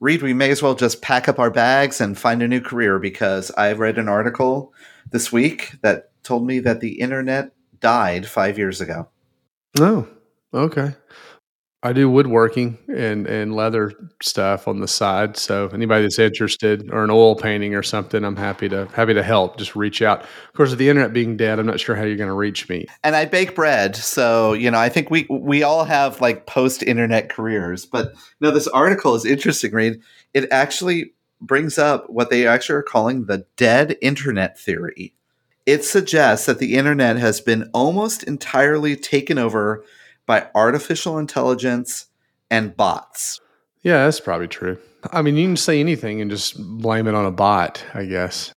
Reed, we may as well just pack up our bags and find a new career because I read an article this week that told me that the internet died five years ago. Oh, okay. I do woodworking and, and leather stuff on the side. So anybody that's interested or an oil painting or something, I'm happy to happy to help. Just reach out. Of course, with the internet being dead, I'm not sure how you're going to reach me. And I bake bread, so you know I think we we all have like post internet careers. But no, this article is interesting. Reed, it actually brings up what they actually are calling the dead internet theory. It suggests that the internet has been almost entirely taken over by artificial intelligence and bots. Yeah, that's probably true. I mean, you can say anything and just blame it on a bot, I guess.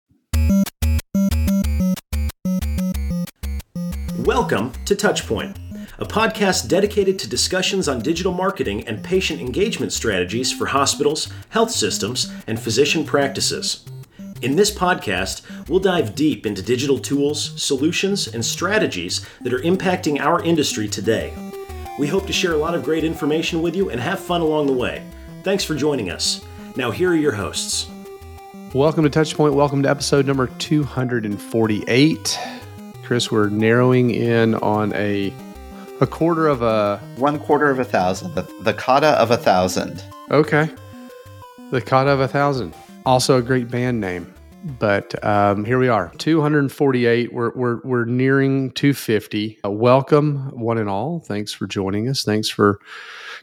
Welcome to Touchpoint, a podcast dedicated to discussions on digital marketing and patient engagement strategies for hospitals, health systems, and physician practices. In this podcast, we'll dive deep into digital tools, solutions, and strategies that are impacting our industry today. We hope to share a lot of great information with you and have fun along the way. Thanks for joining us. Now, here are your hosts. Welcome to Touchpoint. Welcome to episode number 248. Chris, we're narrowing in on a a quarter of a one quarter of a thousand, the, the kata of a thousand. Okay, the kata of a thousand. Also a great band name. But um, here we are, 248. We're, we're, we're nearing 250. Uh, welcome, one and all. Thanks for joining us. Thanks for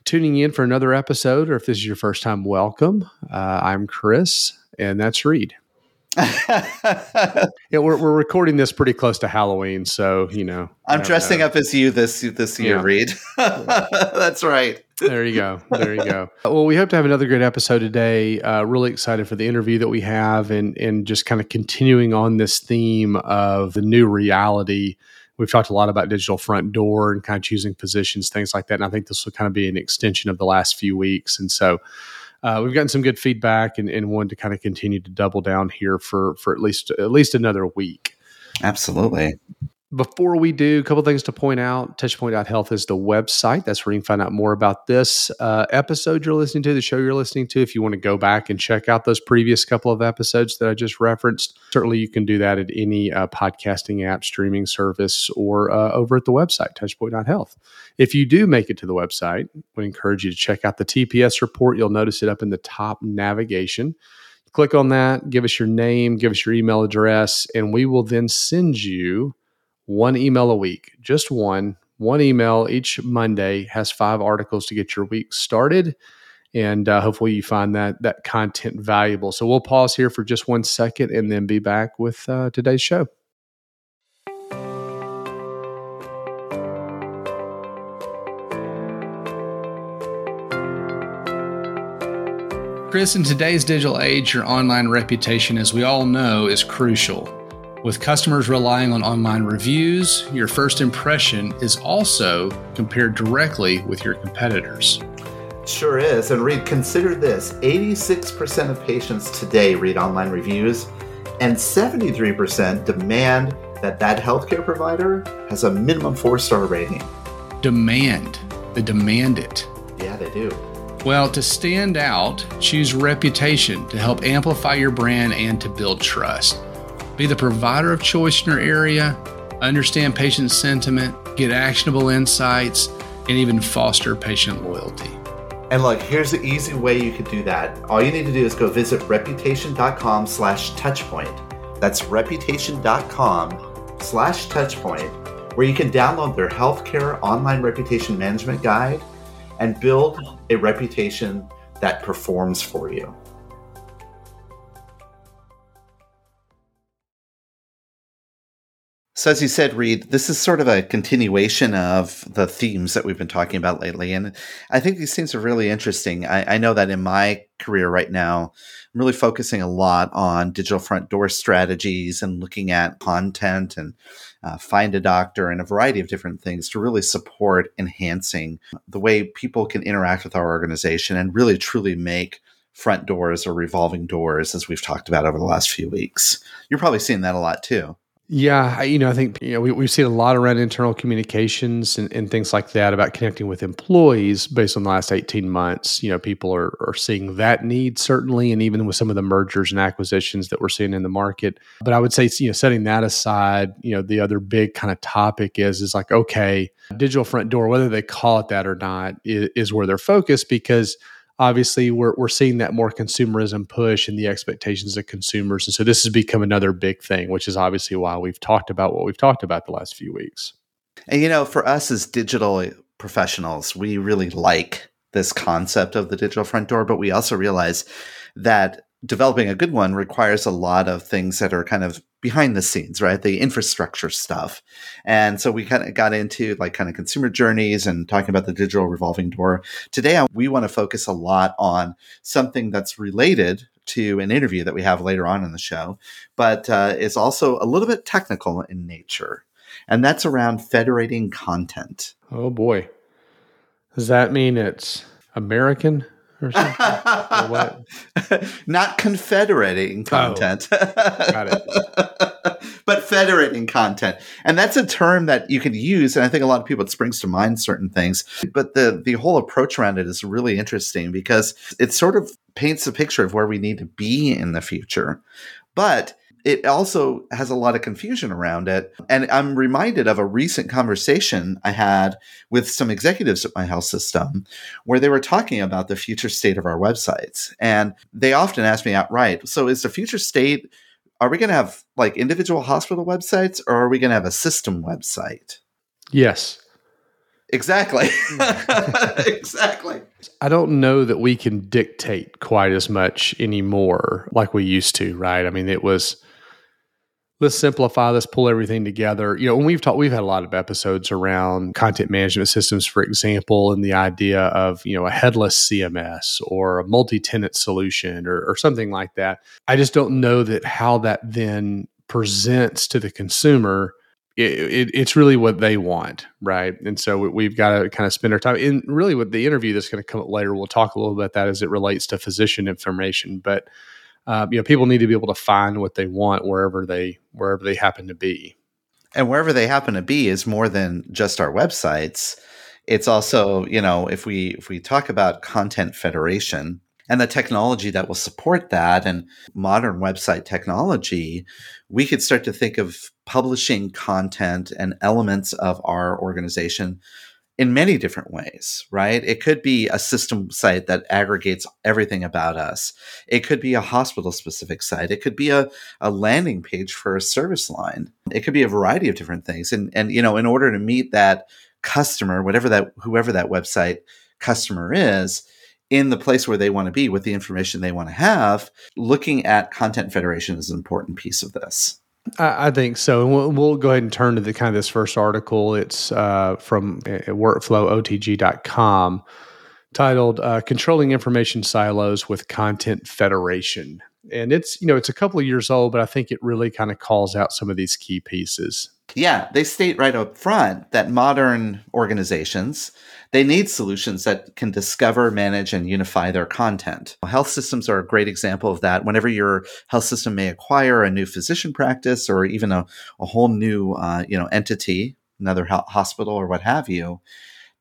tuning in for another episode. Or if this is your first time, welcome. Uh, I'm Chris, and that's Reed. yeah, we're, we're recording this pretty close to Halloween, so you know. I'm dressing know. up as you this this year, yeah. Reed. That's right. There you go. There you go. Well, we hope to have another great episode today. Uh, really excited for the interview that we have, and and just kind of continuing on this theme of the new reality. We've talked a lot about digital front door and kind of choosing positions, things like that. And I think this will kind of be an extension of the last few weeks. And so uh, we've gotten some good feedback and, and wanted to kind of continue to double down here for for at least at least another week. Absolutely. Before we do, a couple things to point out. Touchpoint.health is the website. That's where you can find out more about this uh, episode you're listening to, the show you're listening to. If you want to go back and check out those previous couple of episodes that I just referenced, certainly you can do that at any uh, podcasting app, streaming service, or uh, over at the website, touchpoint.health. If you do make it to the website, would encourage you to check out the TPS report. You'll notice it up in the top navigation click on that, give us your name, give us your email address, and we will then send you one email a week, just one, one email each Monday has five articles to get your week started. And uh, hopefully you find that that content valuable. So we'll pause here for just one second and then be back with uh, today's show. Chris, in today's digital age, your online reputation, as we all know, is crucial. With customers relying on online reviews, your first impression is also compared directly with your competitors. Sure is. And Reed, consider this 86% of patients today read online reviews, and 73% demand that that healthcare provider has a minimum four star rating. Demand. They demand it. Yeah, they do. Well, to stand out, choose reputation to help amplify your brand and to build trust. Be the provider of choice in your area, understand patient sentiment, get actionable insights, and even foster patient loyalty. And look, here's the easy way you could do that. All you need to do is go visit reputation.com slash touchpoint. That's reputation.com slash touchpoint, where you can download their healthcare online reputation management guide and build a reputation that performs for you. So, as you said, Reed, this is sort of a continuation of the themes that we've been talking about lately. And I think these themes are really interesting. I, I, know that in my career right now, I'm really focusing a lot on digital front door strategies and looking at content and uh, find a doctor and a variety of different things to really support enhancing the way people can interact with our organization and really truly make front doors or revolving doors, as we've talked about over the last few weeks. You're probably seeing that a lot too. Yeah, you know, I think you know we, we've seen a lot around internal communications and, and things like that about connecting with employees based on the last eighteen months. You know, people are are seeing that need certainly, and even with some of the mergers and acquisitions that we're seeing in the market. But I would say, you know, setting that aside, you know, the other big kind of topic is is like okay, digital front door, whether they call it that or not, is, is where they're focused because obviously we're, we're seeing that more consumerism push and the expectations of consumers. And so this has become another big thing which is obviously why we've talked about what we've talked about the last few weeks. And you know for us as digital professionals we really like this concept of the digital front door but we also realize that developing a good one requires a lot of things that are kind of behind the scenes, right? The infrastructure stuff. And so we kind of got into like kind of consumer journeys and talking about the digital revolving door. Today, we want to focus a lot on something that's related to an interview that we have later on in the show, but uh, is also a little bit technical in nature. And that's around federating content. Oh boy. Does that mean it's American? Or something? or what? Not confederating oh, content. Oh, got it. but federating content. And that's a term that you can use. And I think a lot of people, it springs to mind certain things. But the, the whole approach around it is really interesting because it sort of paints a picture of where we need to be in the future. But it also has a lot of confusion around it. And I'm reminded of a recent conversation I had with some executives at my health system where they were talking about the future state of our websites. And they often ask me outright, so is the future state, are we going to have like individual hospital websites or are we going to have a system website? Yes. Exactly. exactly. I don't know that we can dictate quite as much anymore like we used to, right? I mean, it was let's simplify let's pull everything together you know when we've talked we've had a lot of episodes around content management systems for example and the idea of you know a headless cms or a multi-tenant solution or, or something like that i just don't know that how that then presents to the consumer it, it, it's really what they want, right? And so we've got to kind of spend our time. And really, with the interview that's going to come up later, we'll talk a little bit about that as it relates to physician information. But uh, you know, people need to be able to find what they want wherever they wherever they happen to be. And wherever they happen to be is more than just our websites. It's also, you know, if we if we talk about content federation and the technology that will support that and modern website technology, we could start to think of publishing content and elements of our organization in many different ways, right? It could be a system site that aggregates everything about us. It could be a hospital specific site. It could be a, a landing page for a service line. It could be a variety of different things. And, and, you know, in order to meet that customer, whatever that, whoever that website customer is, in the place where they want to be with the information they want to have, looking at content federation is an important piece of this. I, think so. And we'll, we'll, go ahead and turn to the kind of this first article. It's uh, from uh, workflowotg.com titled uh, Controlling Information Silos with Content Federation. And it's, you know, it's a couple of years old, but I think it really kind of calls out some of these key pieces. Yeah, they state right up front that modern organizations they need solutions that can discover, manage, and unify their content. Health systems are a great example of that. Whenever your health system may acquire a new physician practice or even a, a whole new uh, you know entity, another hospital or what have you,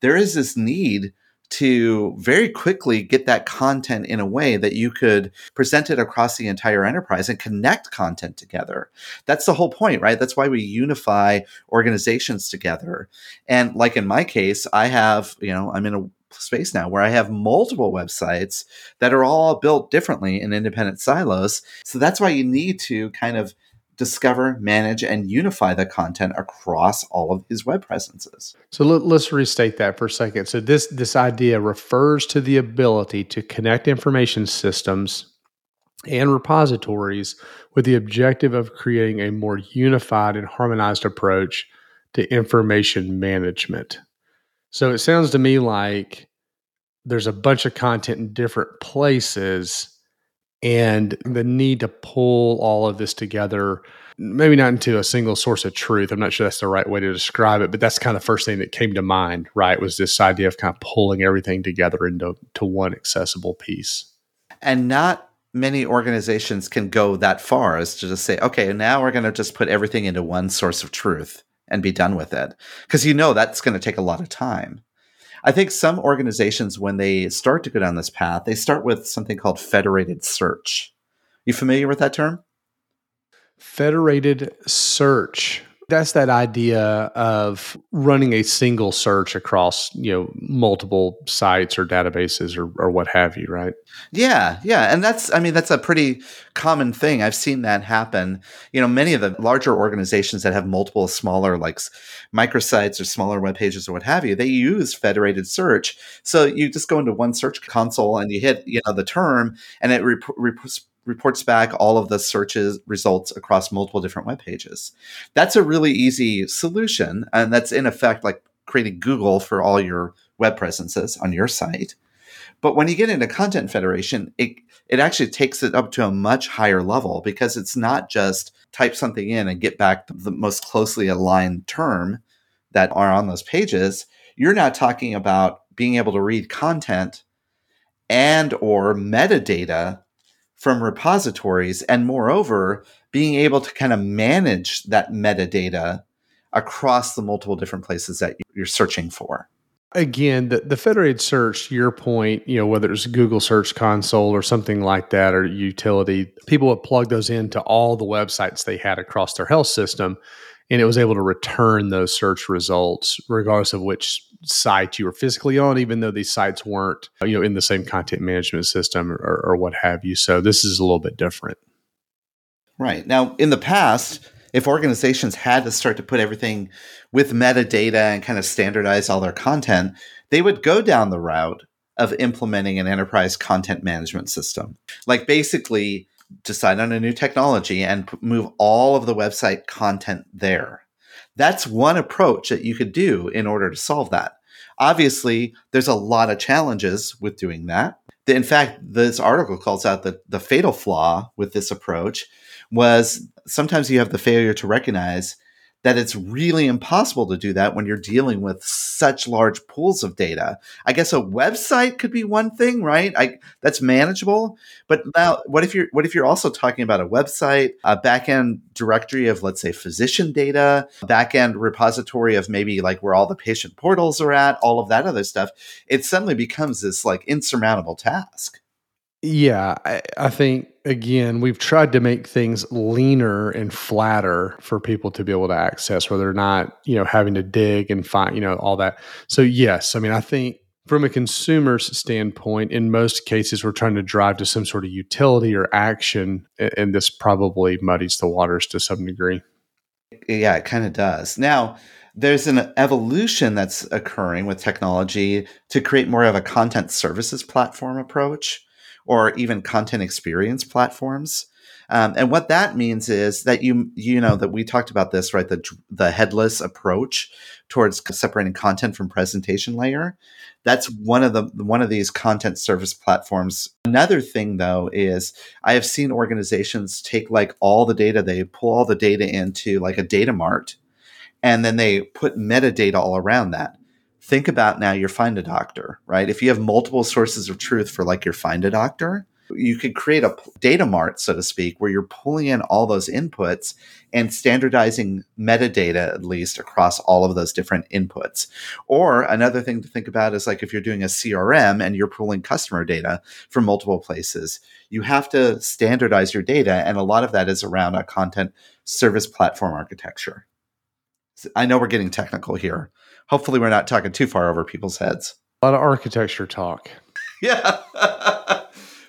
there is this need to very quickly get that content in a way that you could present it across the entire enterprise and connect content together. That's the whole point, right? That's why we unify organizations together. And like in my case, I have, you know, I'm in a space now where I have multiple websites that are all built differently in independent silos. So that's why you need to kind of discover, manage, and unify the content across all of his web presences. So let, us restate that for a second. So this this idea refers to the ability to connect information systems and repositories with the objective of creating a more unified and harmonized approach to information management. So it sounds to me like there's a bunch of content in different places and the need to pull all of this together maybe not into a single source of truth i'm not sure that's the right way to describe it but that's kind of the first thing that came to mind right was this idea of kind of pulling everything together into to one accessible piece and not many organizations can go that far as to just say, okay, now we're going to just put everything into one source of truth and be done with it. Because you know that's going to take a lot of time. I think some organizations, when they start to go down this path, they start with something called federated search. You familiar with that term? Federated search. That's that idea of running a single search across, you know, multiple sites or databases or, or what have you, right? Yeah, yeah. And that's, I mean, that's a pretty common thing. I've seen that happen. You know, many of the larger organizations that have multiple smaller, like microsites or smaller web pages or what have you, they use federated search. So you just go into one search console and you hit, you know, the term and it rep- rep- reports back all of the searches results across multiple different web pages. That's a really easy solution. And that's in effect like creating Google for all your web presences on your site. But when you get into content federation, it, it actually takes it up to a much higher level because it's not just type something in and get back the most closely aligned term that are on those pages. You're now talking about being able to read content and or metadata from repositories and moreover being able to kind of manage that metadata across the multiple different places that you're searching for. Again the, the federated search your point you know whether it's google search console or something like that or utility people would plug those into all the websites they had across their health system and it was able to return those search results regardless of which site you were physically on even though these sites weren't you know in the same content management system or, or what have you. So this is a little bit different. Right. Now in the past if organizations had to start to put everything with metadata and kind of standardize all their content they would go down the route of implementing an enterprise content management system. Like basically decide on a new technology and move all of the website content there. That's one approach that you could do in order to solve that. Obviously, there's a lot of challenges with doing that. In fact, this article calls out that the fatal flaw with this approach was sometimes you have the failure to recognize that it's really impossible to do that when you're dealing with such large pools of data. I guess a website could be one thing, right? I, that's manageable. But now, what if you're what if you're also talking about a website, a backend directory of let's say physician data, backend repository of maybe like where all the patient portals are at, all of that other stuff? It suddenly becomes this like insurmountable task. Yeah, I, I, think again we've tried to make things leaner and flatter for people to be able to access, where they're not you know having to dig and find you know all that. So yes, I mean I think from a consumer's standpoint, in most cases we're trying to drive to some sort of utility or action, and this probably muddies the waters to some degree. Yeah, it kind of does. Now there's an evolution that's occurring with technology to create more of a content services platform approach or even content experience platforms. Um, and what that means is that you you know that we talked about this right the the headless approach towards separating content from presentation layer. That's one of the one of these content service platforms. Another thing though is I have seen organizations take like all the data they pull all the data into like a data mart and then they put metadata all around that think about now your find a doctor, right? If you have multiple sources of truth for like your find a doctor, you could create a data mart, so to speak, where you're pulling in all those inputs and standardizing metadata at least across all of those different inputs. Or another thing to think about is like if you're doing a CRM and you're pulling customer data from multiple places, you have to standardize your data. And a lot of that is around a content service platform architecture. I know we're getting technical here. Hopefully, we're not talking too far over people's heads. A lot of architecture talk. yeah.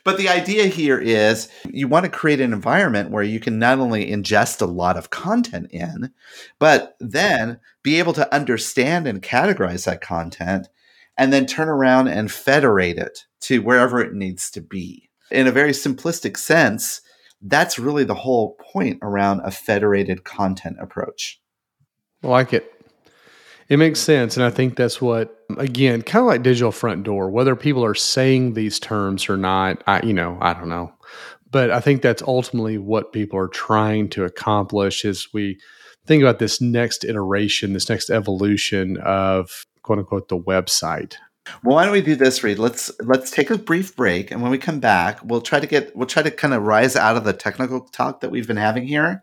but the idea here is you want to create an environment where you can not only ingest a lot of content in, but then be able to understand and categorize that content and then turn around and federate it to wherever it needs to be. In a very simplistic sense, that's really the whole point around a federated content approach. I like it. It makes sense. And I think that's what, again, kind of like digital front door, whether people are saying these terms or not, I, you know, I don't know. But I think that's ultimately what people are trying to accomplish is we think about this next iteration, this next evolution of quote unquote the website. Well, why don't we do this, Reed? Let's let's take a brief break, and when we come back, we'll try to get we'll try to kind of rise out of the technical talk that we've been having here,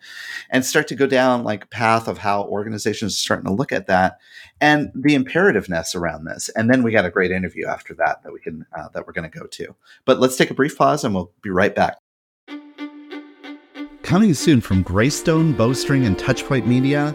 and start to go down like path of how organizations are starting to look at that and the imperativeness around this. And then we got a great interview after that that we can uh, that we're going to go to. But let's take a brief pause, and we'll be right back. Coming soon from Greystone, Bowstring, and Touchpoint Media,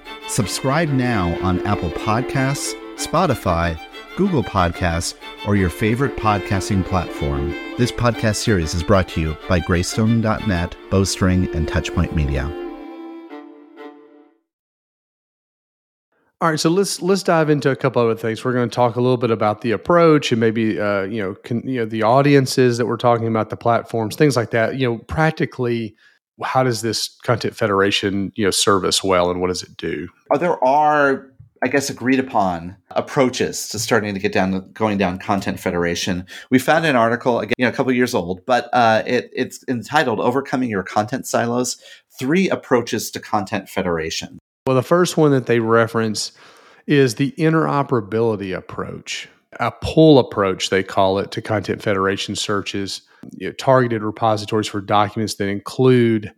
Subscribe now on Apple Podcasts, Spotify, Google Podcasts, or your favorite podcasting platform. This podcast series is brought to you by Greystone.net, Bowstring, and Touchpoint Media. All right, so let's let's dive into a couple other things. We're going to talk a little bit about the approach and maybe uh, you know con, you know the audiences that we're talking about, the platforms, things like that. You know, practically, how does this content federation you know serve us well, and what does it do? There are I guess, agreed upon approaches to starting to get down, going down content federation. We found an article, again, you know, a couple years old, but uh, it, it's entitled "Overcoming Your Content Silos: Three Approaches to Content Federation." Well, the first one that they reference is the interoperability approach, a pull approach, they call it, to content federation searches, you know, targeted repositories for documents that include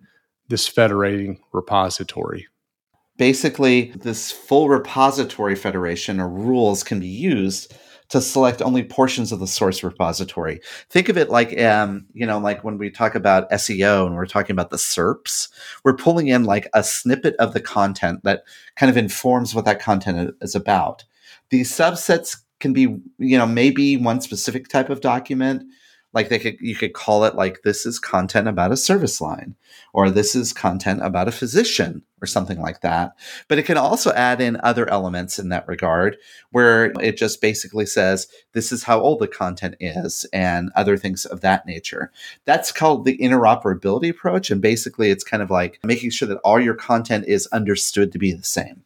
this federating repository basically this full repository federation or rules can be used to select only portions of the source repository. Think of it like, um, you know, like when we talk about SEO and we're talking about the SERPs, we're pulling in like a snippet of the content that kind of informs what that content is about. These subsets can be, you know, maybe one specific type of document, like they could you could call it like this is content about a service line or this is content about a physician or something like that. But it can also add in other elements in that regard where it just basically says this is how old the content is and other things of that nature. That's called the interoperability approach and basically it's kind of like making sure that all your content is understood to be the same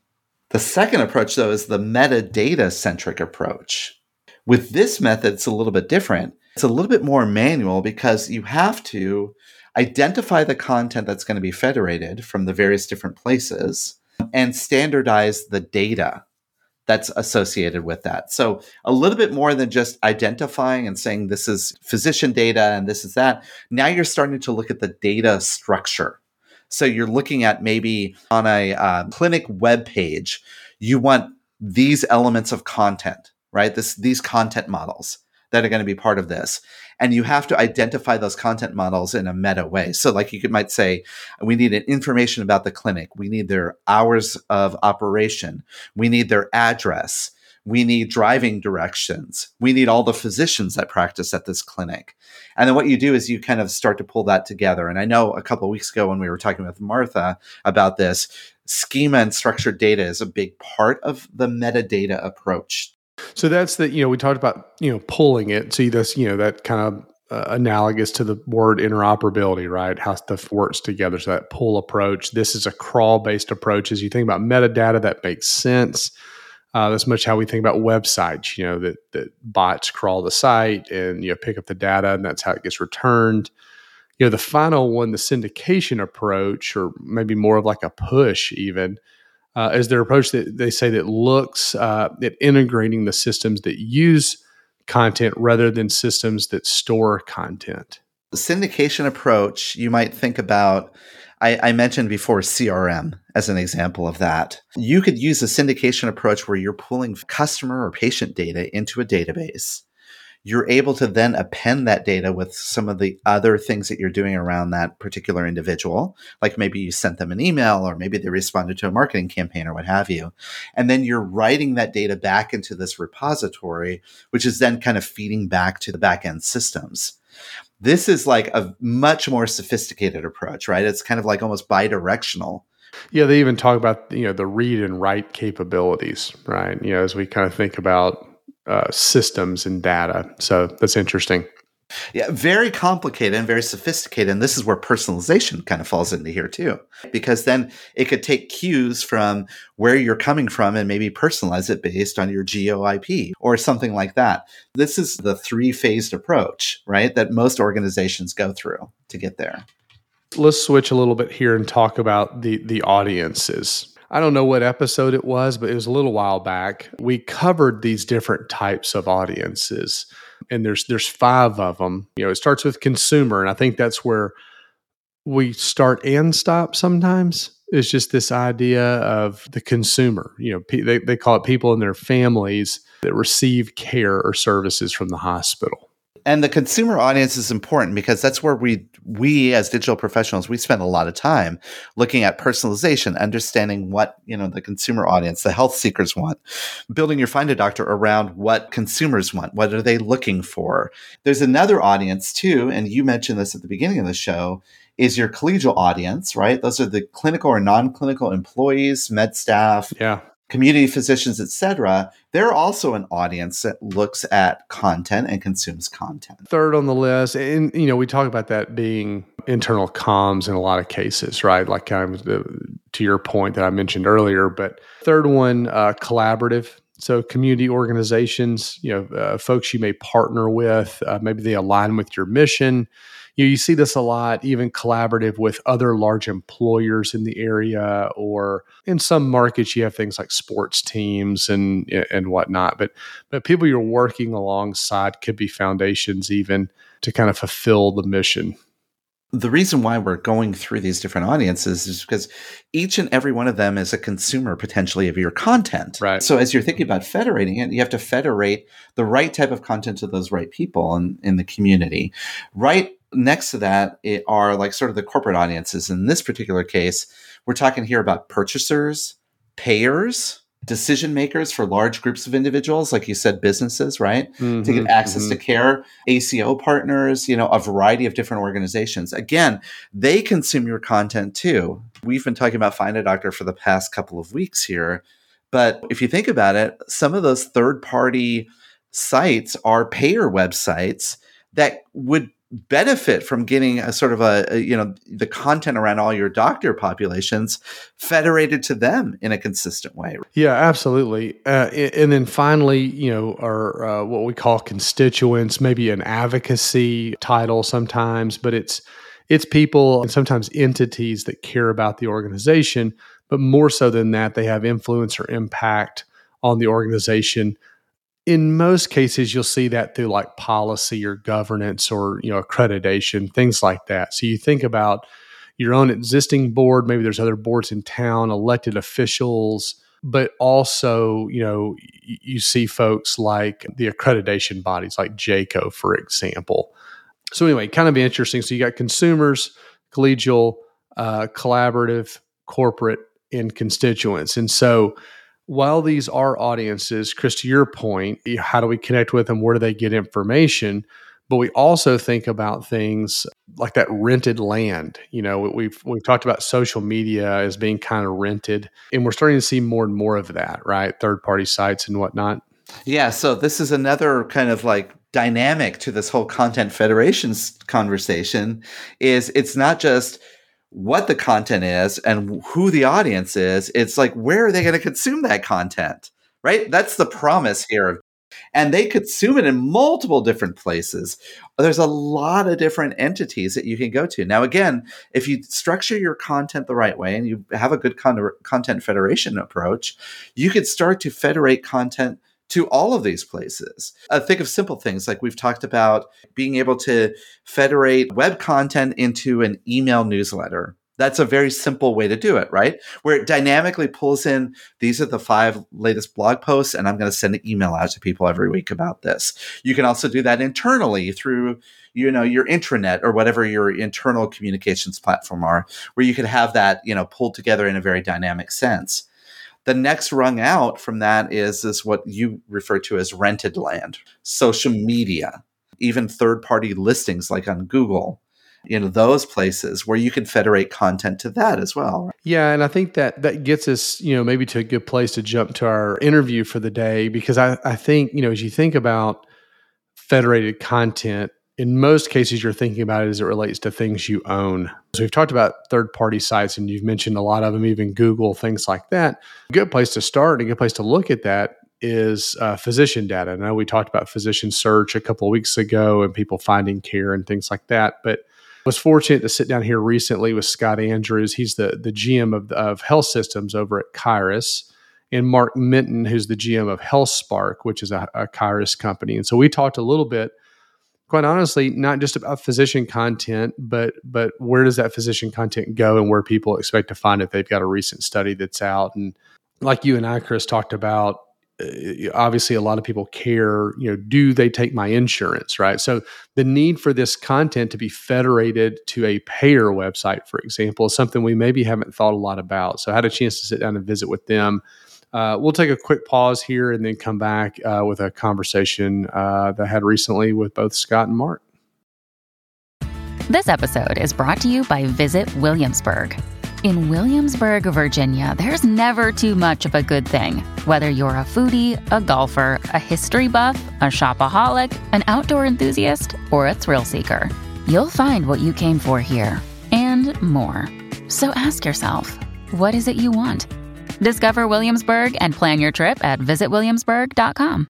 the second approach though is the metadata centric approach with this method it's a little bit different it's a little bit more manual because you have to identify the content that's going to be federated from the various different places and standardize the data that's associated with that. So a little bit more than just identifying and saying this is physician data and this is that. Now you're starting to look at the data structure. So you're looking at maybe on a uh, clinic web page, you want these elements of content, right? This these content models that are going to be part of this. And you have to identify those content models in a meta way. So, like you could, might say, we need information about the clinic. We need their hours of operation. We need their address. We need driving directions. We need all the physicians that practice at this clinic. And then what you do is you kind of start to pull that together. And I know a couple weeks ago when we were talking with Martha about this, schema and structured data is a big part of the metadata approach so that's the you know we talked about you know pulling it. See this you know that kind of uh, analogous to the word interoperability, right? How stuff works together. So that pull approach. This is a crawl based approach. As you think about metadata, that makes sense. Uh, that's much how we think about websites. You know that that bots crawl the site and you know, pick up the data, and that's how it gets returned. You know the final one, the syndication approach, or maybe more of like a push, even uh, is their approach that they say that looks uh, at integrating the systems that use content rather than systems that store content. The syndication approach, you might think about. I, I, mentioned before CRM as an example of that. You could use a syndication approach where you're pulling customer or patient data into a database you're able to then append that data with some of the other things that you're doing around that particular individual. Like maybe you sent them an email or maybe they responded to a marketing campaign or what have you. And then you're writing that data back into this repository, which is then kind of feeding back to the backend systems. This is like a much more sophisticated approach, right? It's kind of like almost bi-directional. Yeah, they even talk about you know the read and write capabilities, right? You know, as we kind of think about uh, systems and data. So that's interesting. Yeah, very complicated and very sophisticated. And this is where personalization kind of falls into here too, because then it could take cues from where you're coming from and maybe personalize it based on your GeoIP or something like that. This is the three phased approach, right? That most organizations go through to get there. Let's switch a little bit here and talk about the the audiences. I don't know what episode it was, but it was a little while back. We covered these different types of audiences and there's there's five of them. You know, it starts with consumer, and I think that's where we start and stop sometimes. It's just this idea of the consumer. You know, they, they call it people and their families that receive care or services from the hospital and the consumer audience is important because that's where we we as digital professionals we spend a lot of time looking at personalization understanding what you know the consumer audience the health seekers want building your find a doctor around what consumers want what are they looking for. There's another audience too and you mentioned this at the beginning of the show is your collegial audience right? Those are the clinical or non-clinical employees med staff yeah community physicians, etc., they're also an audience that looks at content and consumes content. Third on the list, and you know, we talk about that being internal comms in a lot of cases, right? Like kind of the, to your point that I mentioned earlier. But third one, uh, collaborative. So community organizations, you know, uh, folks you may partner with, uh, maybe they align with your mission you, know, you see this a lot, even collaborative with other large employers in the area, or in some markets you have things like sports teams and eh, and whatnot. But but people you're working alongside could be foundations even to kind of fulfill the mission the reason why we're going through these different audiences is because each and every one of them is a consumer potentially of your content. Right. So as you're thinking about federating it, you have to federate the right type of content to those right people in, in the community. Right next to that it are like sort of the corporate audiences. In this particular case, we're talking here about purchasers, payers, decision makers for large groups of individuals, like you said, businesses, right? Mm-hmm, to get access mm-hmm. to care, ACO partners, you know, a variety of different organizations. Again, they consume your content too. We've been talking about Find a Doctor for the past couple of weeks here. But if you think about it, some of those third party sites are payer websites that would benefit from getting a sort of a, a, you know the content around all your doctor populations federated to them in a consistent way. Yeah absolutely. Uh, and then finally you know our uh, what we call constituents maybe an advocacy title sometimes but it's it's people and sometimes entities that care about the organization but more so than that they have influence or impact on the organization in most cases you'll see that through like policy or governance or you know accreditation things like that. So you think about your own existing board maybe there's other boards in town elected officials but also you know you see folks like the accreditation bodies like JCAHO for example. So anyway kind of interesting. So you got consumers collegial uh, collaborative corporate and constituents. And so while these are audiences, Chris, to your point, how do we connect with them? Where do they get information? But we also think about things like that rented land. You know, we've we've talked about social media as being kind of rented, and we're starting to see more and more of that, right? Third party sites and whatnot. Yeah. So this is another kind of like dynamic to this whole content federations conversation. Is it's not just what the content is and who the audience is. It's like, where are they going to consume that content? Right? That's the promise here. And they consume it in multiple different places. There's a lot of different entities that you can go to. Now, again, if you structure your content the right way and you have a good con- content federation approach, you could start to federate content to all of these places. Uh, think of simple things like we've talked about being able to federate web content into an email newsletter. That's a very simple way to do it, right? Where it dynamically pulls in these are the five latest blog posts, and I'm going to send an email out to people every week about this. You can also do that internally through you know your intranet or whatever your internal communications platform are, where you could have that you know pulled together in a very dynamic sense. The next rung out from that is is what you refer to as rented land, social media, even third party listings like on Google. you know those places where you can federate content to that as well. Yeah, and I think that that gets us, you know, maybe to a good place to jump to our interview for the day because I, I think, you know, as you think about federated content, in most cases you're thinking about it as it relates to things you own. So we've talked about third party sites and you've mentioned a lot of them, even Google, things like that. A good place to start, a good place to look at that is uh, physician data. I know we talked about physician search a couple of weeks ago and people finding care and things like that, but I was fortunate to sit down here recently with Scott Andrews. He's the the GM of, of health systems over at Kyruus, and Mark Menton, who's the GM of HealthSparq, which is a, a Kyruus company. And so we talked a little bit quite honestly, not just about physician content, but but where does that physician content go and where people expect to find it? They've got a recent study that's out, and like you and I, Chris, talked about. Uh, obviously, a lot of people care. You know, do they take my insurance? Right. So the need for this content to be federated to a payer website, for example, is something we maybe haven't thought a lot about. So I had a chance to sit down and visit with them uh, we'll take a quick pause here and then come back uh, with a conversation uh, that I had recently with both Scott and Mark. This episode is brought to you by Visit Williamsburg. In Williamsburg, Virginia, there's never too much of a good thing. Whether you're a foodie, a golfer, a history buff, a shopaholic, an outdoor enthusiast, or a thrill seeker, you'll find what you came for here and more. So ask yourself, what is it you want? Discover Williamsburg and plan your trip at visitwilliamsburg.com.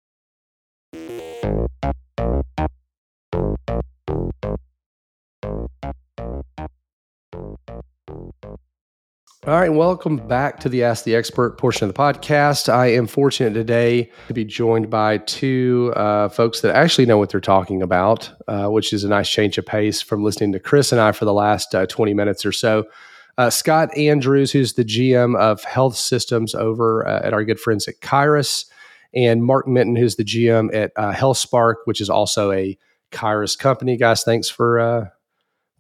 All right, welcome back to the Ask the Expert portion of the podcast. I am fortunate today to be joined by two uh, folks that actually know what they're talking about, uh, which is a nice change of pace from listening to Chris and I for the last uh, 20 minutes or so. Uh, Scott Andrews, who's the GM of health systems over uh, at our good friends at Kyruus, and Mark Menton, who's the GM at uh, HealthSparq, which is also a Kyruus company. Guys, thanks for uh,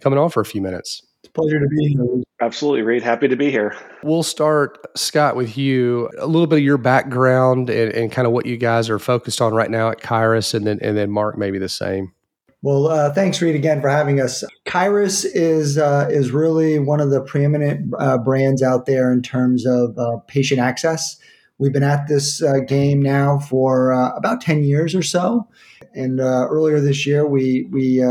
coming on for a few minutes. It's a pleasure to be here. Absolutely, Reed. Happy to be here. We'll start, Scott, with you. A little bit of your background and, and kind of what you guys are focused on right now at Kyruus, and then and then Mark, maybe the same. Well, uh, thanks, Reed, again for having us. Kyruus is uh, is really one of the preeminent uh, brands out there in terms of uh, patient access. We've been at this uh, game now for uh, about ten years or so, and earlier this year we we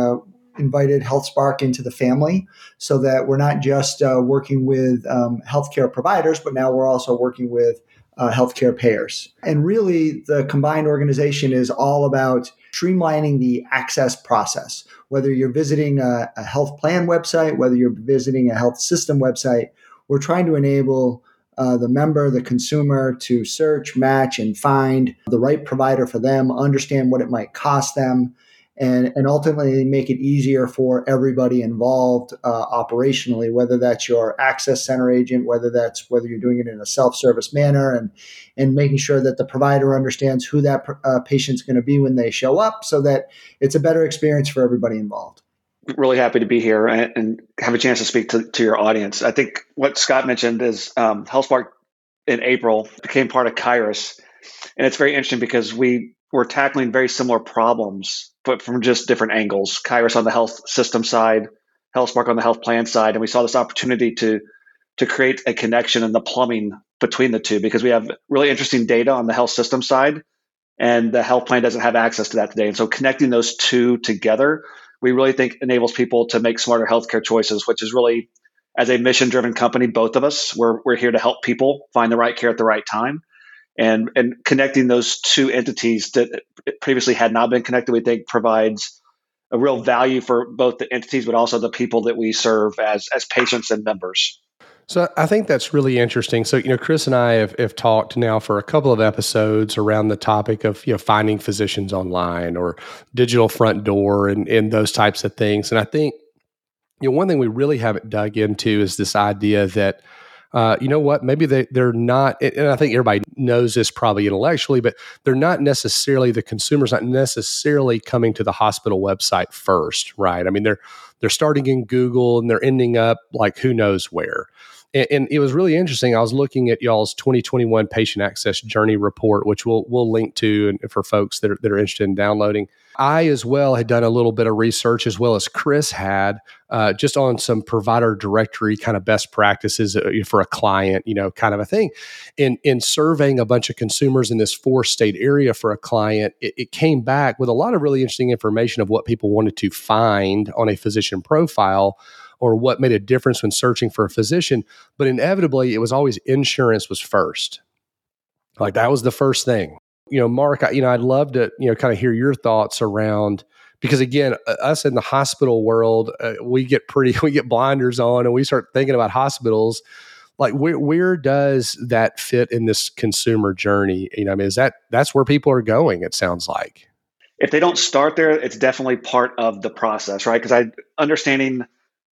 invited HealthSparq into the family, so that we're not just working with um, healthcare providers, but now we're also working with uh, healthcare payers. And really, the combined organization is all about streamlining the access process. Whether you're visiting a, a, health plan website, whether you're visiting a health system website, we're trying to enable uh, the member, the consumer to search, match, and find the right provider for them, understand what it might cost them, and, and ultimately make it easier for everybody involved uh, operationally, whether that's your access center agent, whether that's whether you're doing it in a self-service manner, and and making sure that the provider understands who that uh, patient's going to be when they show up, so that it's a better experience for everybody involved. Really happy to be here and, and have a chance to speak to, to your audience. I think what Scott mentioned is um, HealthSparq in April became part of Kyruus, and it's very interesting because we were tackling very similar problems but from just different angles. Kyruus on the health system side, HealthSparq on the health plan side, and we saw this opportunity to to create a connection in the plumbing between the two because we have really interesting data on the health system side, and the health plan doesn't have access to that today. And so connecting those two together, we really think enables people to make smarter healthcare choices, which is really as a mission driven company, both of us, we're, we're here to help people find the right care at the right time and and connecting those two entities that previously had not been connected, we think provides a real value for both the entities, but also the people that we serve as as patients and members. So I think that's really interesting. So you know, Chris and I have, have talked now for a couple of episodes around the topic of you know finding physicians online or digital front door and and those types of things. And I think you know one thing we really haven't dug into is this idea that uh, you know what? Maybe they, they're not, and I think everybody knows this probably intellectually, but they're not necessarily, the consumer's not necessarily coming to the hospital website first, right? I mean, they're, they're starting in Google and they're ending up like who knows where. And, and, it was really interesting. I was looking at y'all's 2021 patient access journey report, which we'll we'll link to and for folks that are, that are interested in downloading. I as well had done a little bit of research, as well as Chris had, uh, just on some provider directory kind of best practices uh, for a client, you know, kind of a thing. In in surveying a bunch of consumers in this four state area for a client, it, it came back with a lot of really interesting information of what people wanted to find on a physician profile or what made a difference when searching for a physician. But inevitably, it was always insurance was first. Like that was the first thing. You know, Mark, I, you know, I'd love to, you know, kind of hear your thoughts around because again, us in the hospital world, uh, we get pretty, we get blinders on and we start thinking about hospitals. Like where, where does that fit in this consumer journey? You know, I mean, is that, that's where people are going, it sounds like. If they don't start there, it's definitely part of the process, right? Because I understanding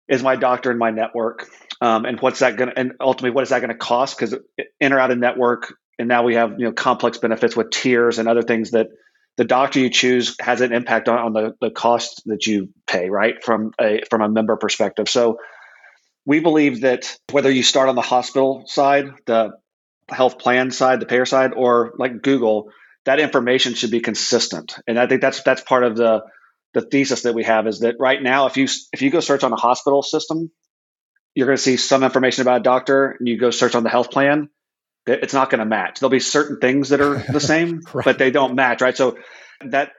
is my doctor in my network, um, and what's that going to, and ultimately what is that going to cost? Because in or out of network, and now we have you know complex benefits with tiers and other things that the doctor you choose has an impact on, on the, the cost that you pay, right? From a from a member perspective. So we believe that whether you start on the hospital side, the health plan side, the payer side, or like Google, that information should be consistent. And I think that's that's part of the the thesis that we have is that right now, if you if you go search on a hospital system, you're going to see some information about a doctor, and you go search on the health plan, it's not going to match. There'll be certain things that are the same, right. but they don't match, right? So that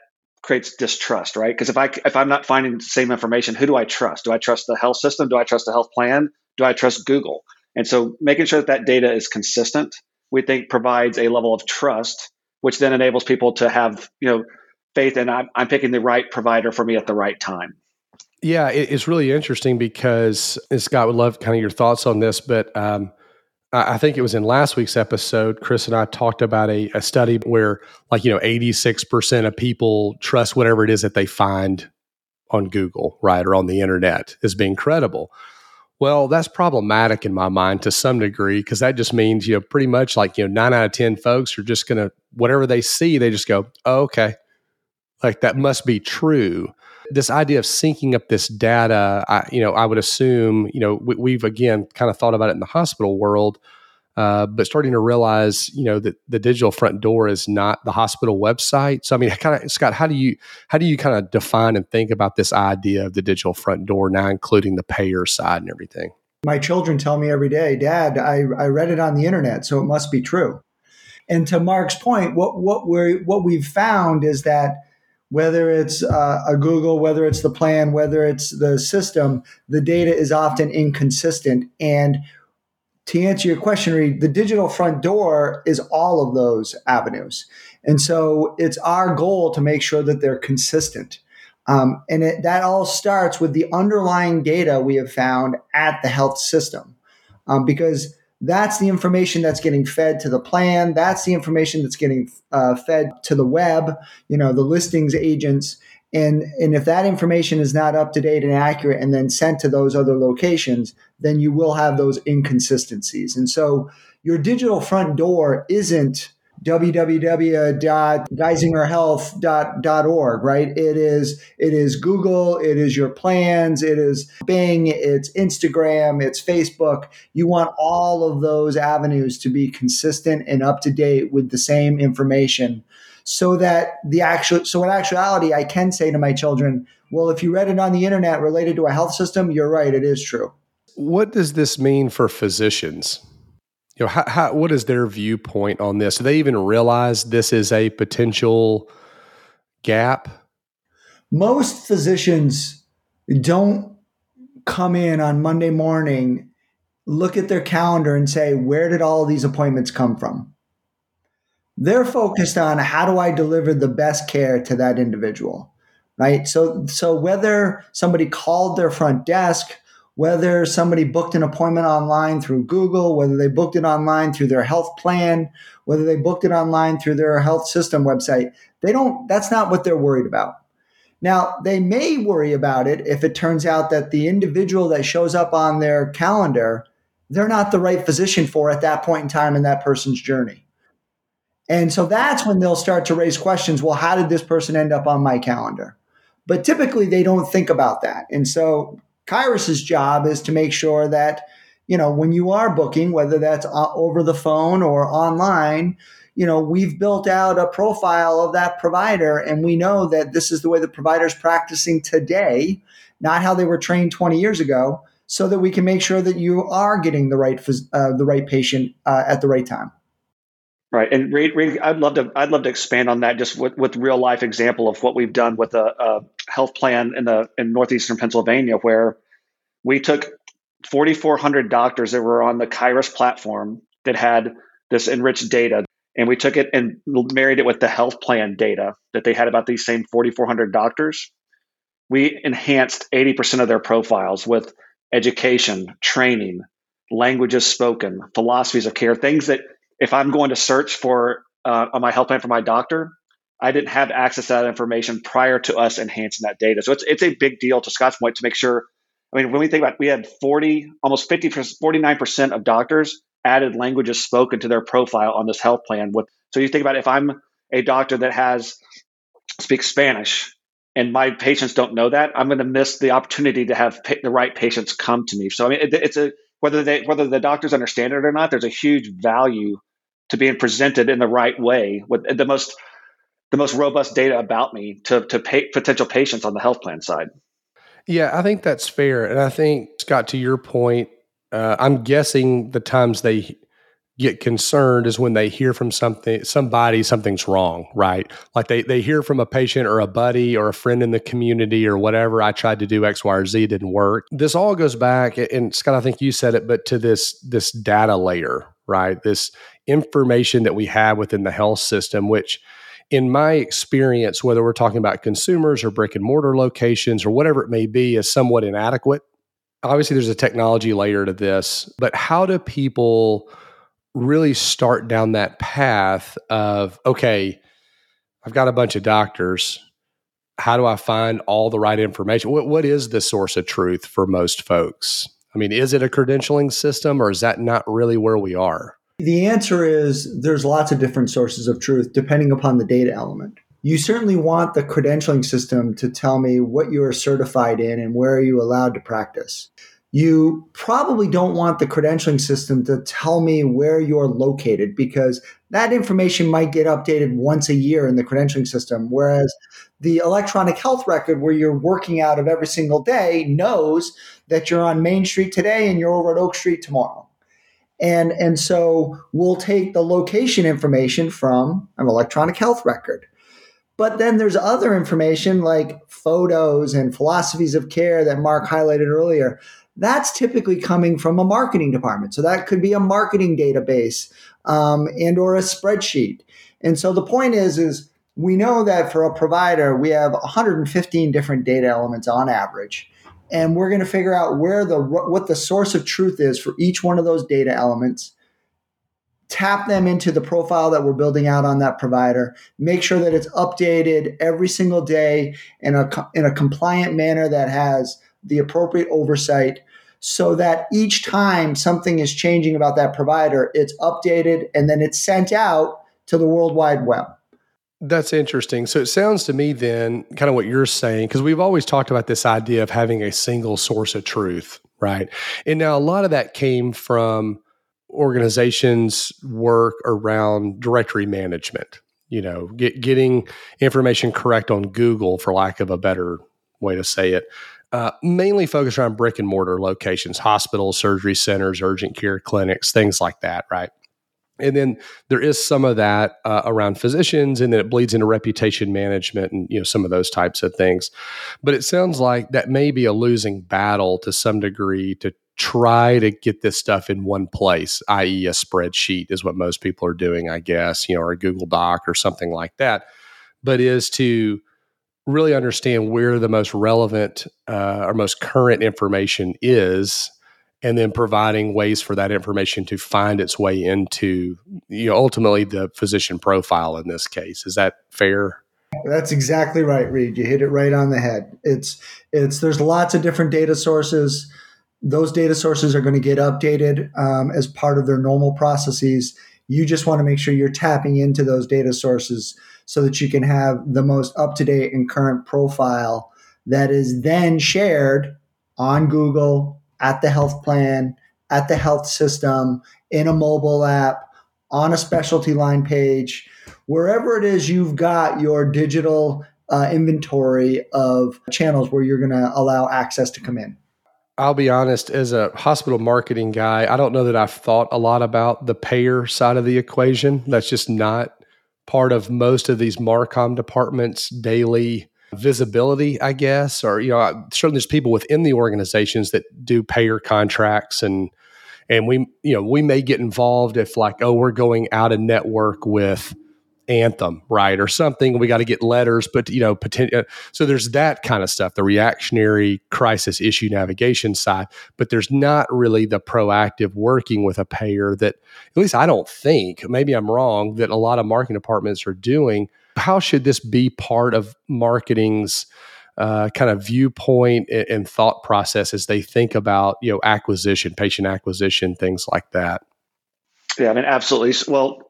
creates distrust, right? Because if I if I'm not finding the same information, who do I trust? Do I trust the health system? Do I trust the health plan? Do I trust Google? And so making sure that that data is consistent, we think provides a level of trust, which then enables people to have you know faith and I'm, I'm picking the right provider for me at the right time. Yeah, it's really interesting because Scott would love kind of your thoughts on this, but um, I think it was in last week's episode, Chris and I talked about a, a study where, like, you know, 86% of people trust whatever it is that they find on Google, right, or on the internet as being credible. Well, that's problematic in my mind to some degree because that just means, you know, pretty much like, you know, nine out of 10 folks are just going to, whatever they see, they just go, oh, okay, like that must be true this idea of syncing up this data I, you know i would assume you know we, have again kind of thought about it in the hospital world uh, but starting to realize you know that the digital front door is not the hospital website. So i mean kind of scott how do you how do you kind of define and think about this idea of the digital front door now including the payer side and everything? My children tell me every day dad i, I read it on the internet so it must be true. And to mark's point what what we what we've found is that whether it's uh, a Google, whether it's the plan, whether it's the system, the data is often inconsistent. And to answer your question, Reed, the digital front door is all of those avenues. And so it's our goal to make sure that they're consistent. Um, and it, that all starts with the underlying data we have found at the health system. Um, because that's the information that's getting fed to the plan. That's the information that's getting uh, fed to the web, you know, the listings agents. And, and if that information is not up to date and accurate and then sent to those other locations, then you will have those inconsistencies. And so your digital front door isn't www.geisingerhealth.org, right? It is it is Google, it is your plans, it is Bing, it's Instagram, it's Facebook. You want all of those avenues to be consistent and up to date with the same information so that the actual so in actuality I can say to my children, well, if you read it on the internet related to a health system, you're right, it is true. What does this mean for physicians? You know, how, how, what is their viewpoint on this? Do they even realize this is a potential gap? Most physicians don't come in on Monday morning, look at their calendar, and say, Where did all these appointments come from? They're focused on how do I deliver the best care to that individual, right? So, so whether somebody called their front desk, whether somebody booked an appointment online through Google, whether they booked it online through their health plan, whether they booked it online through their health system website, they don't, that's not what they're worried about. Now, they may worry about it if it turns out that the individual that shows up on their calendar, they're not the right physician for at that point in time in that person's journey. And so that's when they'll start to raise questions. Well, how did this person end up on my calendar? But typically they don't think about that. And so Kyruus' job is to make sure that you know, when you are booking, whether that's uh, over the phone or online, you know, we've built out a profile of that provider and we know that this is the way the provider's practicing today, not how they were trained 20 years ago, so that we can make sure that you are getting the right uh, the right patient uh, at the right time. Right, and I'd love to I'd love to expand on that just with, with real life example of what we've done with a, a health plan in the in northeastern Pennsylvania, where we took 4,400 doctors that were on the Kyruus platform that had this enriched data, and we took it and married it with the health plan data that they had about these same 4,400 doctors. We enhanced 80% of their profiles with education, training, languages spoken, philosophies of care, things that if I'm going to search for uh, on my health plan for my doctor, I didn't have access to that information prior to us enhancing that data. So it's it's a big deal to Scott's point to make sure. I mean, when we think about, it, we had 40, almost 50, 49% of doctors added languages spoken to their profile on this health plan. With so you think about if I'm a doctor that has speaks Spanish and my patients don't know that, I'm going to miss the opportunity to have pa- the right patients come to me. So I mean, it, it's a whether they whether the doctors understand it or not. There's a huge value to being presented in the right way with the most the most robust data about me to to pay potential patients on the health plan side. Yeah, I think that's fair, and I think Scott, to your point, uh, I'm guessing the times they get concerned is when they hear from something somebody something's wrong right? Like they, they hear from a patient or a buddy or a friend in the community or whatever i tried to do x y or z didn't work. This all goes back and scott i think you said it but to this this data layer right? This information that we have within the health system which in my experience whether we're talking about consumers or brick and mortar locations or whatever it may be is somewhat inadequate. Obviously there's a technology layer to this but how do people really start down that path of okay i've got a bunch of doctors. How do i find all the right information? What, what is the source of truth for most folks? I mean is it a credentialing system or is that not really where we are? The answer is there's lots of different sources of truth depending upon the data element. You certainly want the credentialing system to tell me what you are certified in and where are you allowed to practice you probably don't want the credentialing system to tell me where you're located because that information might get updated once a year in the credentialing system. Whereas the electronic health record, where you're working out of every single day, knows that you're on Main Street today and you're over at Oak Street tomorrow. And, and so we'll take the location information from an electronic health record. But then there's other information like photos and philosophies of care that Mark highlighted earlier that's typically coming from a marketing department. So that could be a marketing database um, and or a spreadsheet. And so the point is, is we know that for a provider, we have 115 different data elements on average. And we're going to figure out where the what the source of truth is for each one of those data elements tap them into the profile that we're building out on that provider make sure that it's updated every single day in a in a compliant manner that has the appropriate oversight so that each time something is changing about that provider, it's updated and then it's sent out to the World Wide Web. That's interesting. So it sounds to me then, kind of what you're saying, because we've always talked about this idea of having a single source of truth, right? And now a lot of that came from organizations' work around directory management, you know, get, getting information correct on Google, for lack of a better way to say it, uh, mainly focused around brick and mortar locations, hospitals, surgery centers, urgent care clinics, things like that, right? And then there is some of that uh, around physicians, and then it bleeds into reputation management and you know some of those types of things. But it sounds like that may be a losing battle to some degree to try to get this stuff in one place, i.e., a spreadsheet is what most people are doing, I guess, you know, or a Google Doc or something like that. But is to really understand where the most relevant uh, or most current information is and then providing ways for that information to find its way into you know ultimately the physician profile in this case. Is that fair? That's exactly right reed. You hit it right on the head. It's it's there's lots of different data sources. Those data sources are going to get updated um, as part of their normal processes. You just want to make sure you're tapping into those data sources so that you can have the most up to date and current profile that is then shared on Google, at the health plan, at the health system, in a mobile app, on a specialty line page, wherever it is you've got your digital uh, inventory of channels where you're going to allow access to come in. I'll be honest, as a hospital marketing guy, I don't know that I've thought a lot about the payer side of the equation. That's just not part of most of these Marcom departments' daily visibility, I guess. Or, you know, certainly there's people within the organizations that do payer contracts and and we you know we may get involved if like oh we're going out of network with anthem right or something we got to get letters but you know potential uh, so there's that kind of stuff the reactionary crisis issue navigation side but there's not really the proactive working with a payer that at least i don't think maybe i'm wrong that a lot of marketing departments are doing how should this be part of marketing's uh, kind of viewpoint and, and, thought process as they think about you know acquisition, patient acquisition, things like that. Yeah, I mean, absolutely. Well,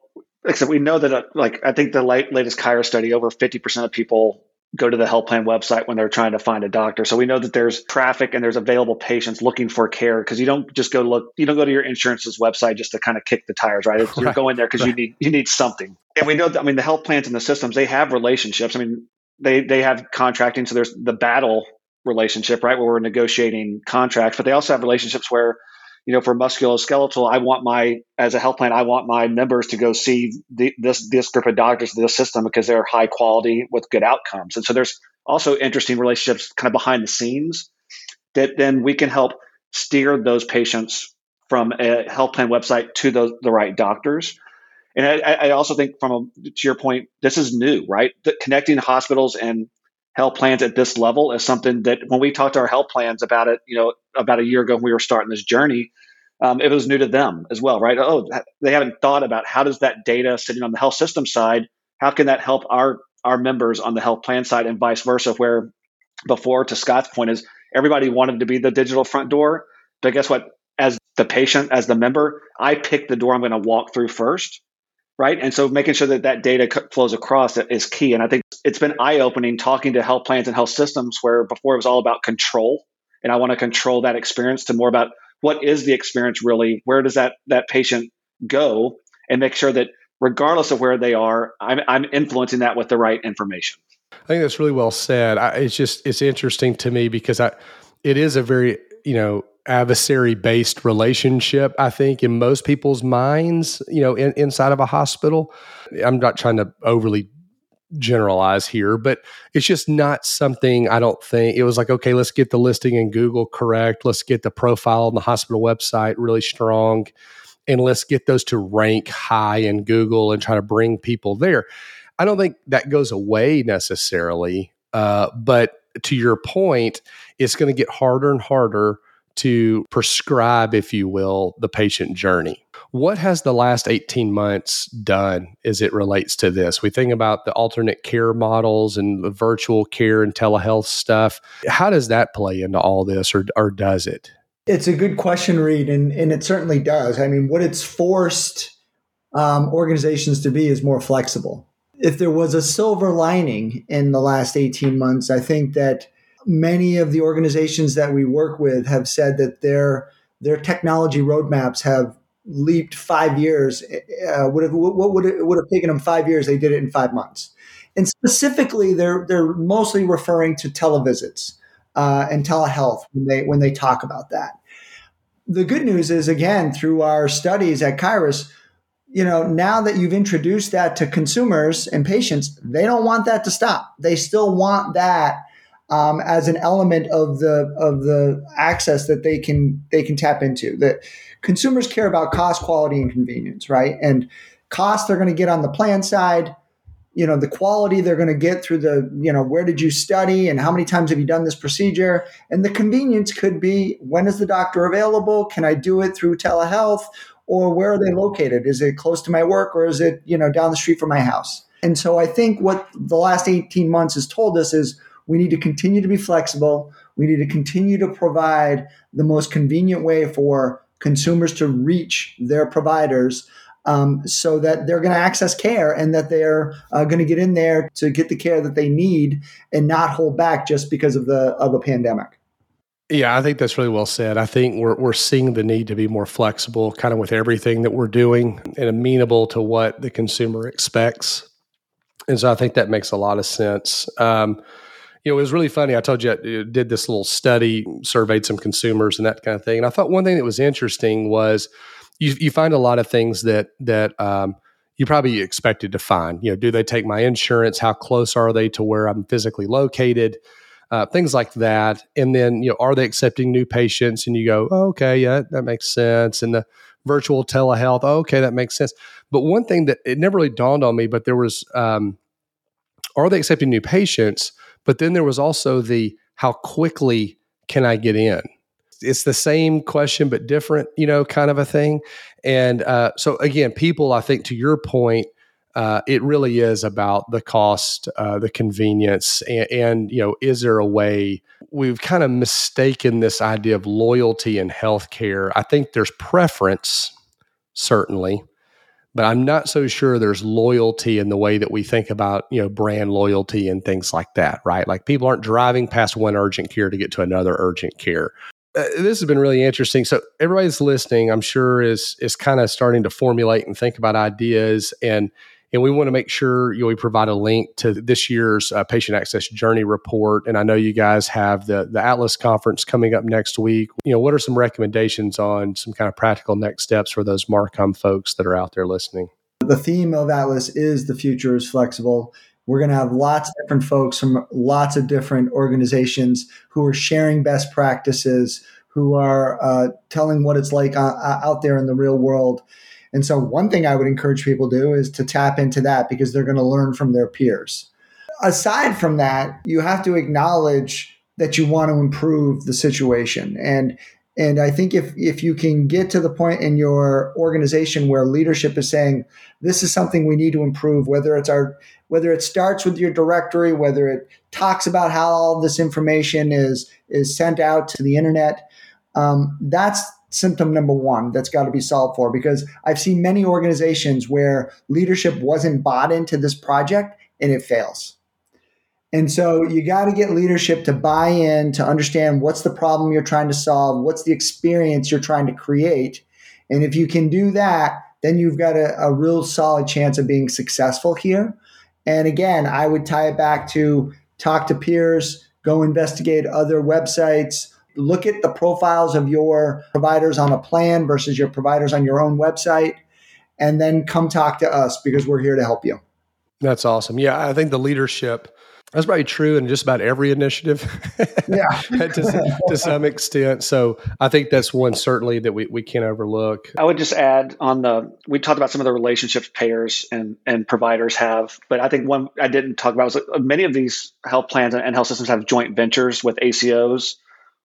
except we know that, uh, like, I think the late, latest Kyruus study, over fifty percent of people go to the health plan website when they're trying to find a doctor. So we know that there's traffic and there's available patients looking for care because you don't just go look, you don't go to your insurance's website just to kind of kick the tires, right? right. You're going there because right. you need you need something. And we know that I mean the health plans and the systems they have relationships. I mean they they have contracting, so there's the battle relationship, right, where we're negotiating contracts, but they also have relationships where, you know, for musculoskeletal, I want my as a health plan, I want my members to go see the, this this group of doctors, this system, because they're high quality with good outcomes, and so there's also interesting relationships kind of behind the scenes that then we can help steer those patients from a health plan website to the, the right doctors and I, I also think, from a, to your point, this is new, right? That connecting hospitals and health plans at this level is something that when we talked to our health plans about it, you know, about a year ago when we were starting this journey, um, it was new to them as well, right? Oh, they haven't thought about how does that data sitting on the health system side, how can that help our our members on the health plan side and vice versa? Where before, to Scott's point, is everybody wanted to be the digital front door, but guess what? As the patient, as the member, I pick the door I'm going to walk through first right? And so making sure that that data flows across is key. And I think it's been eye opening talking to health plans and health systems where before it was all about control, and I want to control that experience to more about what is the experience really, where does that that patient go, and make sure that regardless of where they are, I'm, I'm influencing that with the right information. I think that's really well said. I, it's just it's interesting to me because I it is a very you know adversary based relationship, I think, in most people's minds, you know, in, inside of a hospital. I'm not trying to overly generalize here, but it's just not something I don't think it was like, okay, let's get the listing in Google correct. Let's get the profile on the hospital website really strong. And let's get those to rank high in Google and try to bring people there. I don't think that goes away necessarily. Uh, but to your point, it's going to get harder and harder to prescribe, if you will, the patient journey. What has the last 18 months done as it relates to this? We think about the alternate care models and the virtual care and telehealth stuff. How does that play into all this, or, or does it? It's a good question, Reed, and, and it certainly does. I mean, what it's forced um, organizations to be is more flexible. If there was a silver lining in the last 18 months, I think that many of the organizations that we work with have said that their their technology roadmaps have leaped five years. Uh, would have what would it would have taken them five years? They did it in five months. And specifically, they're they're mostly referring to televisits uh, and telehealth when they when they talk about that. The good news is again through our studies at Kyruus, you know now that you've introduced that to consumers and patients, they don't want that to stop. They still want that um, as an element of the of the access that they can they can tap into. That consumers care about cost, quality, and convenience, right? And cost they're going to get on the plan side. You know the quality they're going to get through the you know where did you study and how many times have you done this procedure and the convenience could be when is the doctor available can I do it through telehealth or where are they located is it close to my work or is it you know down the street from my house and so I think what the last 18 months has told us is we need to continue to be flexible. We need to continue to provide the most convenient way for consumers to reach their providers um, so that they're going to access care and that they're uh, going to get in there to get the care that they need and not hold back just because of the of a pandemic. Yeah, I think that's really well said. I think we're we're seeing the need to be more flexible, kind of with everything that we're doing, and amenable to what the consumer expects. And so I think that makes a lot of sense. Um, you know, it was really funny. I told you I did this little study, surveyed some consumers and that kind of thing. And I thought one thing that was interesting was you, you find a lot of things that that um, you probably expected to find. You know, do they take my insurance? How close are they to where I'm physically located? uh, things like that. And then, you know, are they accepting new patients? And you go, oh, okay, yeah, that makes sense. And the virtual telehealth, oh, okay, that makes sense. But one thing that it never really dawned on me, but there was, um, are they accepting new patients? But then there was also the how quickly can I get in? It's the same question, but different, you know, kind of a thing. And uh, so, again, people, I think to your point, uh, it really is about the cost, uh, the convenience, and, and, you know, is there a way? We've kind of mistaken this idea of loyalty in healthcare. I think there's preference, certainly, but I'm not so sure there's loyalty in the way that we think about, you know, brand loyalty and things like that, right? Like people aren't driving past one urgent care to get to another urgent care. Uh, this has been really interesting. So everybody's listening, I'm sure, is is kind of starting to formulate and think about ideas and and we want to make sure you know, we provide a link to this year's uh, patient access journey report. And I know you guys have the the Atlas conference coming up next week. You know, what are some recommendations on some kind of practical next steps for those Marcom folks that are out there listening? The theme of Atlas is the future is flexible. We're going to have lots of different folks from lots of different organizations who are sharing best practices, who are uh, telling what it's like uh, out there in the real world. And so, one thing I would encourage people to do is to tap into that because they're going to learn from their peers. Aside from that, you have to acknowledge that you want to improve the situation. And and I think if if you can get to the point in your organization where leadership is saying this is something we need to improve, whether it's our whether it starts with your directory, whether it talks about how all this information is is sent out to the internet, um, that's symptom number one that's got to be solved for because I've seen many organizations where leadership wasn't bought into this project and it fails. And so you got to get leadership to buy in, to understand what's the problem you're trying to solve, what's the experience you're trying to create. And if you can do that, then you've got a, a real solid chance of being successful here. And again, I would tie it back to talk to peers, go investigate other websites, look at the profiles of your providers on a plan versus your providers on your own website, and then come talk to us because we're here to help you. That's awesome. Yeah, I think the leadership that's probably true in just about every initiative. yeah, to, to, some extent. So I think that's one certainly that we, we can't overlook. I would just add on the we talked about some of the relationships payers and and providers have, but I think one I didn't talk about was many of these health plans and health systems have joint ventures with ACOs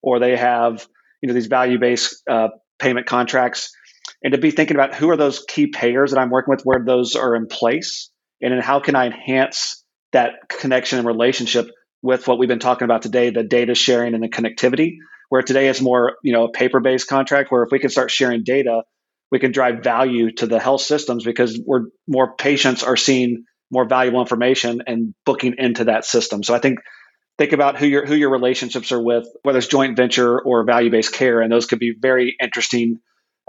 or they have you know these value based uh, payment contracts, and to be thinking about who are those key payers that I'm working with, where those are in place, and then how can I enhance that connection and relationship with what we've been talking about today, the data sharing and the connectivity. Where today is more you know a paper based contract, where if we can start sharing data, we can drive value to the health systems because we're more patients are seeing more valuable information and booking into that system. So I think think about who your who your relationships are with, whether it's joint venture or value based care, and those could be very interesting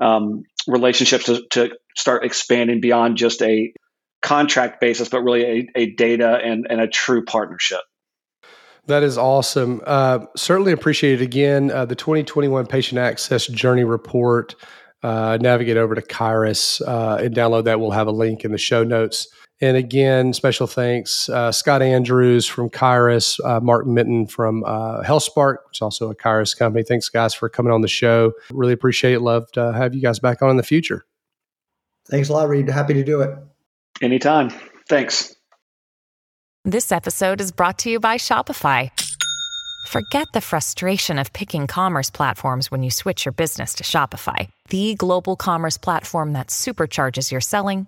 um, relationships to, to start expanding beyond just a contract basis, but really a, a data and, and a true partnership. That is awesome. Uh, certainly appreciate it again. Uh, the 2021 Patient Access Journey Report. Uh, navigate over to Kyruus uh, and download that. We'll have a link in the show notes. And again, special thanks, uh, Scott Andrews from Kyruus, uh, Mark Menton from uh, HealthSparq, which is also a Kyruus company. Thanks, guys, for coming on the show. Really appreciate it. Love to have you guys back on in the future. Thanks a lot, Reed. Happy to do it. Anytime. Thanks. This episode is brought to you by Shopify. Forget the frustration of picking commerce platforms when you switch your business to Shopify, the global commerce platform that supercharges your selling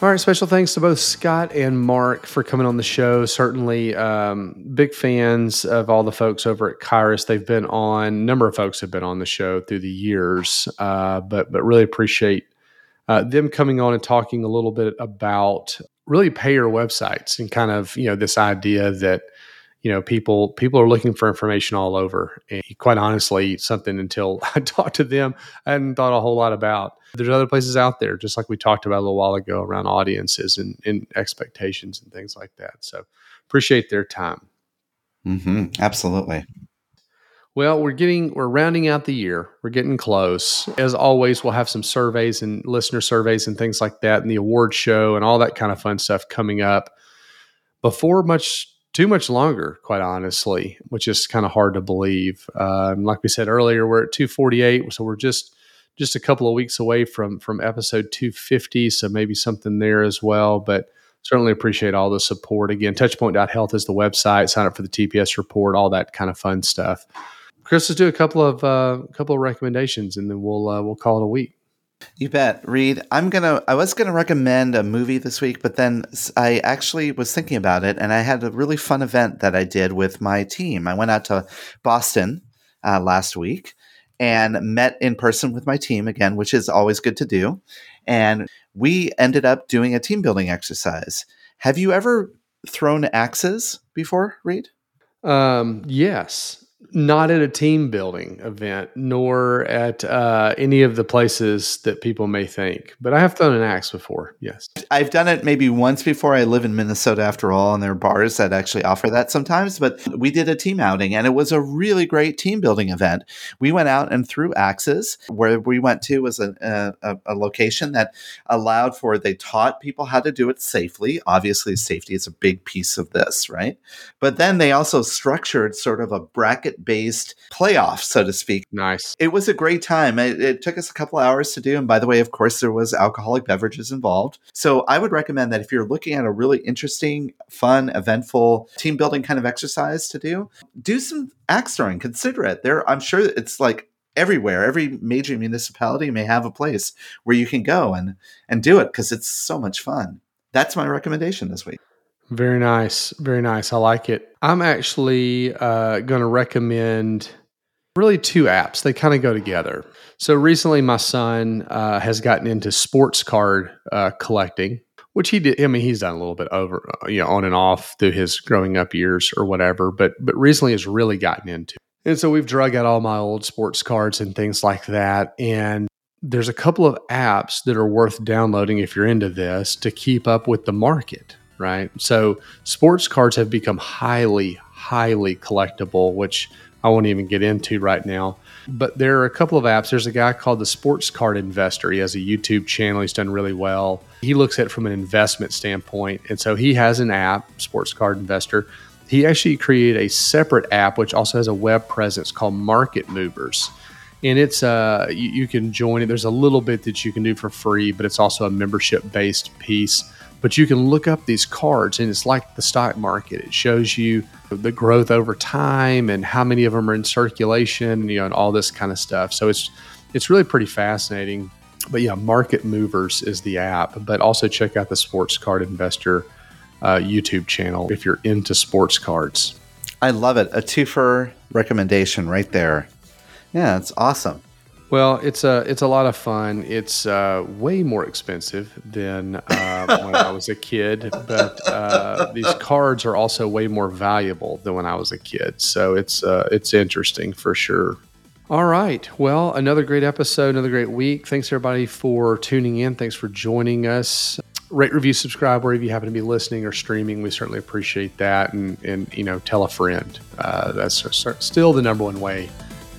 All right, special thanks to both Scott and Mark for coming on the show. Certainly, um, big fans of all the folks over at Kyruus. They've been on number of folks have been on the show through the years, uh, but but really appreciate uh, them coming on and talking a little bit about really payer websites and kind of you know this idea that you know people people are looking for information all over and quite honestly something until i talked to them i hadn't thought a whole lot about there's other places out there just like we talked about a little while ago around audiences and, and expectations and things like that so appreciate their time mm-hmm. absolutely well, we're getting we're rounding out the year. We're getting close. As always, we'll have some surveys and listener surveys and things like that, and the award show and all that kind of fun stuff coming up before much too much longer, quite honestly, which is kind of hard to believe. Um, like we said earlier, we're at 248, so we're just just a couple of weeks away from from episode 250. So maybe something there as well. But certainly appreciate all the support. Again, touchpoint.health is the website. Sign up for the TPS report, all that kind of fun stuff. Chris, let's do a couple of uh, couple of recommendations, and then we'll uh, we'll call it a week. You bet, Reed. I'm gonna. I was gonna recommend a movie this week, but then I actually was thinking about it, and I had a really fun event that I did with my team. I went out to Boston uh, last week and met in person with my team again, which is always good to do. And we ended up doing a team building exercise. Have you ever thrown axes before, Reed? Um, yes not at a team building event, nor at uh, any of the places that people may think. But I have done an axe before. Yes, I've done it maybe once before. I live in Minnesota after all, and there are bars that actually offer that sometimes. But we did a team outing, and it was a really great team building event. We went out and threw axes. Where we went to was a, a, a location that allowed for. They taught people how to do it safely. Obviously, safety is a big piece of this, right? But then they also structured sort of a bracket based playoff, so to speak. Nice. It was a great time. It, it, took us a couple hours to do. And by the way, of course, there was alcoholic beverages involved. So I would recommend that if you're looking at a really interesting, fun, eventful team building kind of exercise to do, do some axe throwing. Consider it. There, I'm sure it's like everywhere. Every major municipality may have a place where you can go and and do it because it's so much fun. That's my recommendation this week. Very nice. Very nice. I like it. I'm actually uh, going to recommend really two apps. They kind of go together. So recently, my son uh, has gotten into sports card uh, collecting, which he did. I mean, he's done a little bit over, uh, you know, on and off through his growing up years or whatever. But but recently has really gotten into. And so we've drug out all my old sports cards and things like that. And there's a couple of apps that are worth downloading if you're into this to keep up with the market right? So sports cards have become highly, highly collectible, which I won't even get into right now. But there are a couple of apps. There's a guy called the Sports Card Investor. He has a YouTube channel. He's done really well. He looks at it from an investment standpoint. And so he has an app, Sports Card Investor. He actually created a separate app, which also has a web presence called Market Movers. And it's uh you, you can join it. There's a little bit that you can do for free, but it's also a membership based piece but you can look up these cards and it's like the stock market. It shows you the growth over time and how many of them are in circulation you know and all this kind of stuff. So it's it's really pretty fascinating. But yeah market movers is the app. But also check out the sports card investor uh, youtube channel if you're into sports cards. I love it. A twofer recommendation right there. Yeah it's awesome well, it's a it's a lot of fun. It's uh, way more expensive than uh, when I was a kid, but uh, these cards are also way more valuable than when I was a kid. So it's uh, it's interesting for sure. All right. Well, another great episode, another great week. Thanks everybody for tuning in. Thanks for joining us. Rate, review, subscribe wherever you happen to be listening or streaming. We certainly appreciate that, and and you know, tell a friend. Uh, that's still the number one way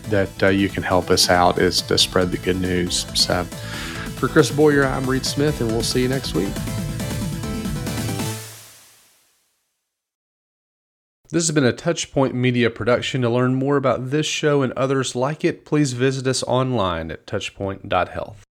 that uh, you can help us out is to spread the good news. So, for Chris Boyer, I'm Reed Smith, and we'll see you next week. This has been a Touchpoint Media production. To learn more about this show and others like it, please visit us online at touchpoint.health.